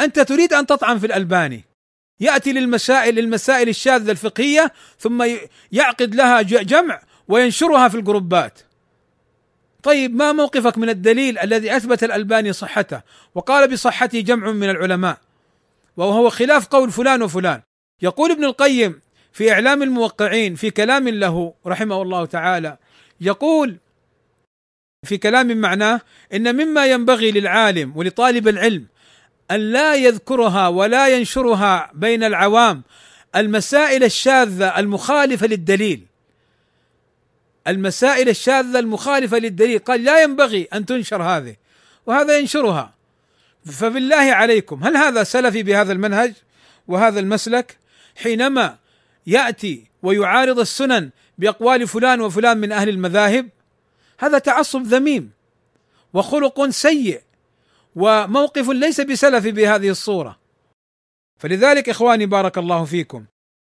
أنت تريد أن تطعن في الألباني. يأتي للمسائل المسائل الشاذة الفقهية ثم يعقد لها جمع وينشرها في الجروبات. طيب ما موقفك من الدليل الذي أثبت الألباني صحته؟ وقال بصحته جمع من العلماء. وهو خلاف قول فلان وفلان. يقول ابن القيم في إعلام الموقعين في كلام له رحمه الله تعالى يقول في كلام معناه إن مما ينبغي للعالم ولطالب العلم أن لا يذكرها ولا ينشرها بين العوام المسائل الشاذة المخالفة للدليل. المسائل الشاذة المخالفة للدليل. قال لا ينبغي أن تنشر هذه وهذا ينشرها. فبالله عليكم هل هذا سلفي بهذا المنهج وهذا المسلك؟ حينما يأتي ويعارض السنن بأقوال فلان وفلان من أهل المذاهب هذا تعصب ذميم وخلق سيء. وموقف ليس بسلفي بهذه الصورة. فلذلك إخواني بارك الله فيكم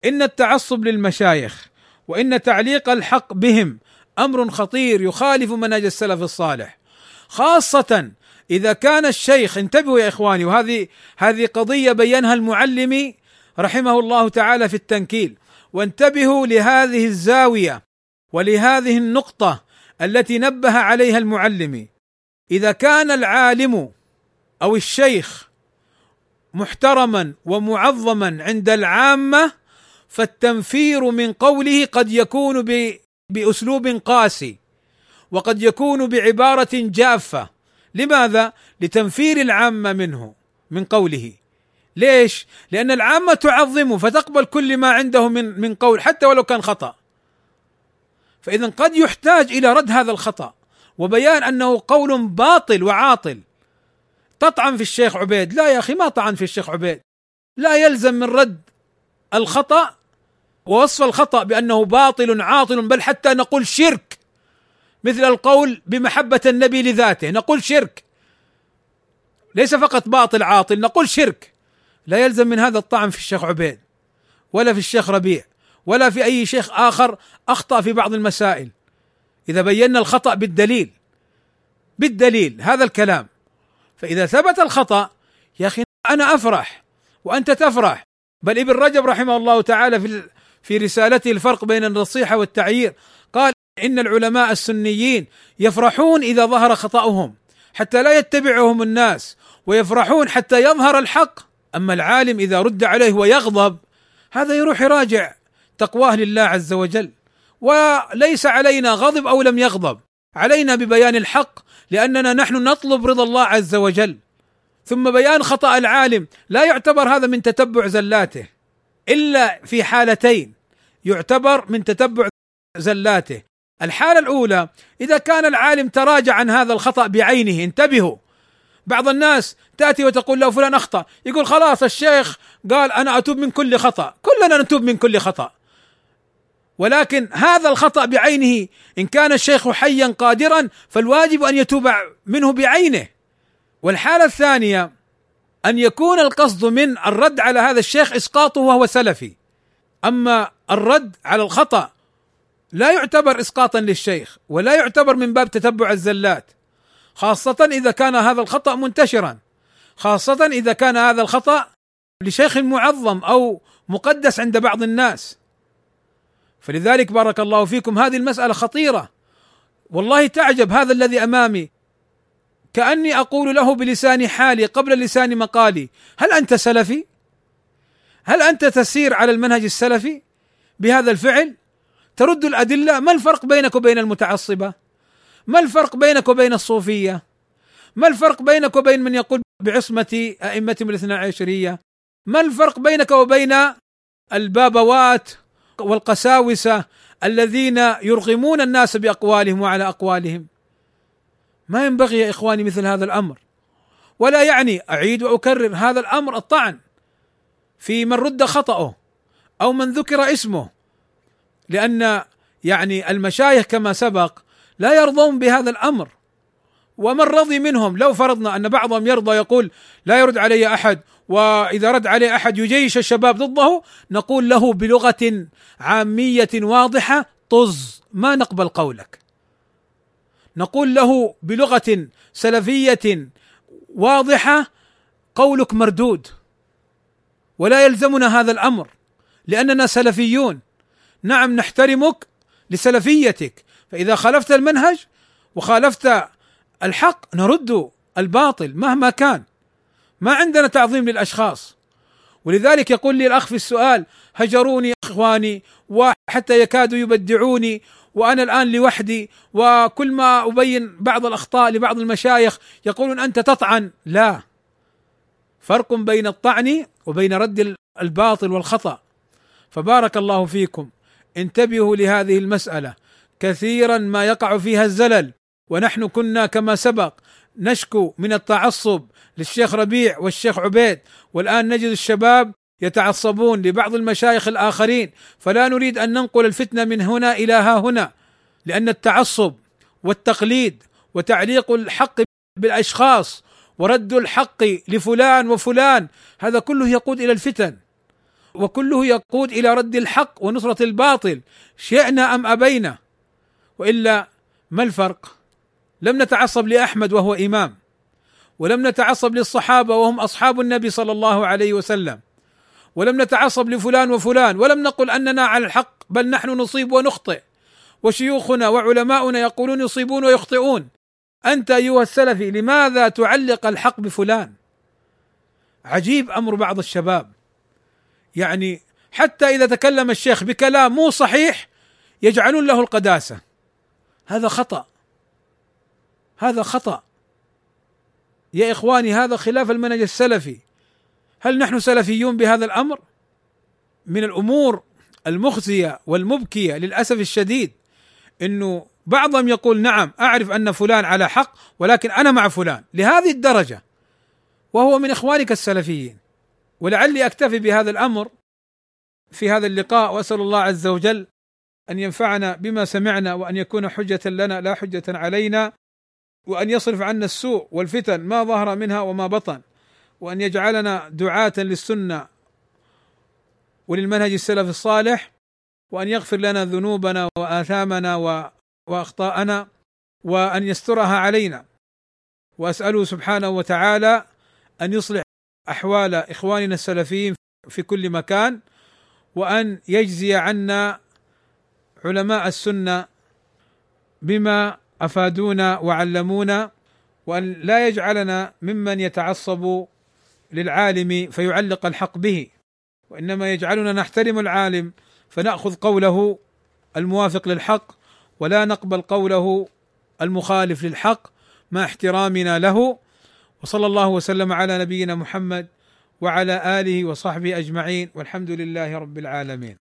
إن التعصب للمشايخ وإن تعليق الحق بهم أمر خطير يخالف منهج السلف الصالح خاصة إذا كان الشيخ انتبهوا يا إخواني وهذه هذه قضية بينها المعلمي رحمه الله تعالى في التنكيل وانتبهوا لهذه الزاوية ولهذه النقطة التي نبه عليها المعلمي إذا كان العالم أو الشيخ محترما ومعظما عند العامة فالتنفير من قوله قد يكون بأسلوب قاسي وقد يكون بعبارة جافة لماذا؟ لتنفير العامة منه من قوله ليش؟ لأن العامة تعظمه فتقبل كل ما عنده من من قول حتى ولو كان خطأ. فإذا قد يحتاج إلى رد هذا الخطأ وبيان أنه قول باطل وعاطل. تطعن في الشيخ عبيد، لا يا أخي ما طعن في الشيخ عبيد. لا يلزم من رد الخطأ ووصف الخطأ بأنه باطل عاطل بل حتى نقول شرك. مثل القول بمحبة النبي لذاته نقول شرك. ليس فقط باطل عاطل نقول شرك. لا يلزم من هذا الطعن في الشيخ عبيد ولا في الشيخ ربيع ولا في أي شيخ آخر أخطأ في بعض المسائل. إذا بينا الخطأ بالدليل بالدليل هذا الكلام. فإذا ثبت الخطأ يا أخي أنا أفرح وأنت تفرح. بل ابن رجب رحمه الله تعالى في في رسالته الفرق بين النصيحة والتعيير قال إن العلماء السنيين يفرحون إذا ظهر خطأهم حتى لا يتبعهم الناس ويفرحون حتى يظهر الحق. أما العالم إذا رد عليه ويغضب هذا يروح يراجع تقواه لله عز وجل. وليس علينا غضب أو لم يغضب علينا ببيان الحق لأننا نحن نطلب رضا الله عز وجل. ثم بيان خطأ العالم. لا يعتبر هذا من تتبع زلاته. إلا في حالتين. يعتبر من تتبع زلاته. الحالة الأولى إذا كان العالم تراجع عن هذا الخطأ بعينه انتبهوا. بعض الناس تأتي وتقول له فلان أخطأ. يقول خلاص الشيخ قال أنا أتوب من كل خطأ. كلنا نتوب من كل خطأ. ولكن هذا الخطأ بعينه. إن كان الشيخ حيا قادرا فالواجب أن يتوب منه بعينه. والحالة الثانية أن يكون القصد من الرد على هذا الشيخ إسقاطه وهو سلفي. أما الرد على الخطأ لا يعتبر إسقاطا للشيخ ولا يعتبر من باب تتبع الزلات. خاصة إذا كان هذا الخطأ منتشرا. خاصة إذا كان هذا الخطأ لشيخ معظم أو مقدس عند بعض الناس. فلذلك بارك الله فيكم هذه المسألة خطيرة والله تعجب هذا الذي أمامي كأني أقول له بلسان حالي قبل لسان مقالي هل أنت سلفي؟ هل أنت تسير على المنهج السلفي بهذا الفعل؟ ترد الأدلة ما الفرق بينك وبين المتعصبة؟ ما الفرق بينك وبين الصوفية ما الفرق بينك وبين من يقول بعصمة أئمتهم الاثنى عشرية ما الفرق بينك وبين البابوات والقساوسة الذين يرغمون الناس بأقوالهم وعلى أقوالهم. ما ينبغي يا إخواني مثل هذا الأمر. ولا يعني أعيد وأكرر هذا الأمر الطعن في من رد خطأه أو من ذكر اسمه. لأن يعني المشايخ كما سبق لا يرضون بهذا الأمر. ومن رضي منهم؟ لو فرضنا أن بعضهم يرضى يقول لا يرد علي أحد وإذا رد علي أحد يجيش الشباب ضده نقول له بلغة عامية واضحة طز ما نقبل قولك. نقول له بلغة سلفية واضحة قولك مردود. ولا يلزمنا هذا الأمر لأننا سلفيون. نعم نحترمك لسلفيتك فإذا خالفت المنهج وخالفت الحق نرد الباطل مهما كان. ما عندنا تعظيم للأشخاص. ولذلك يقول لي الأخ في السؤال هجروني إخواني وحتى يكادوا يبدعوني وأنا الآن لوحدي وكل ما أبين بعض الأخطاء لبعض المشايخ يقولون أنت تطعن. لا. فرق بين الطعن وبين رد الباطل والخطأ. فبارك الله فيكم. انتبهوا لهذه المسألة. كثيرا ما يقع فيها الزلل. ونحن كنا كما سبق نشكو من التعصب للشيخ ربيع والشيخ عبيد والآن نجد الشباب يتعصبون لبعض المشايخ الآخرين فلا نريد أن ننقل الفتنة من هنا إلى ها هنا لأن التعصب والتقليد وتعليق الحق بالأشخاص ورد الحق لفلان وفلان هذا كله يقود إلى الفتن وكله يقود إلى رد الحق ونصرة الباطل شئنا أم أبينا وإلا ما الفرق؟ لم نتعصب لأحمد وهو إمام ولم نتعصب للصحابة وهم أصحاب النبي صلى الله عليه وسلم ولم نتعصب لفلان وفلان ولم نقل أننا على الحق بل نحن نصيب ونخطئ وشيوخنا وعلماؤنا يقولون يصيبون ويخطئون. أنت أيها السلفي لماذا تعلق الحق بفلان؟ عجيب أمر بعض الشباب. يعني حتى إذا تكلم الشيخ بكلام مو صحيح يجعلون له القداسة. هذا خطأ. هذا خطأ. يا إخواني هذا خلاف المنهج السلفي. هل نحن سلفيون بهذا الأمر؟ من الأمور المخزية والمبكية للأسف الشديد إنه بعضهم يقول نعم أعرف أن فلان على حق ولكن أنا مع فلان. لهذه الدرجة وهو من إخوانك السلفيين. ولعلي أكتفي بهذا الأمر في هذا اللقاء وأسأل الله عز وجل أن ينفعنا بما سمعنا وأن يكون حجة لنا لا حجة علينا. وأن يصرف عنا السوء والفتن ما ظهر منها وما بطن. وأن يجعلنا دعاة للسنة وللمنهج السلف الصالح وأن يغفر لنا ذنوبنا وآثامنا وأخطاءنا وأن يسترها علينا. وأسأله سبحانه وتعالى أن يصلح أحوال إخواننا السلفيين في كل مكان وأن يجزي عنا علماء السنة بما أفادونا وعلمونا وأن لا يجعلنا ممن يتعصب للعالم فيعلق الحق به وإنما يجعلنا نحترم العالم فنأخذ قوله الموافق للحق ولا نقبل قوله المخالف للحق مع احترامنا له. وصلى الله وسلم على نبينا محمد وعلى آله وصحبه أجمعين والحمد لله رب العالمين.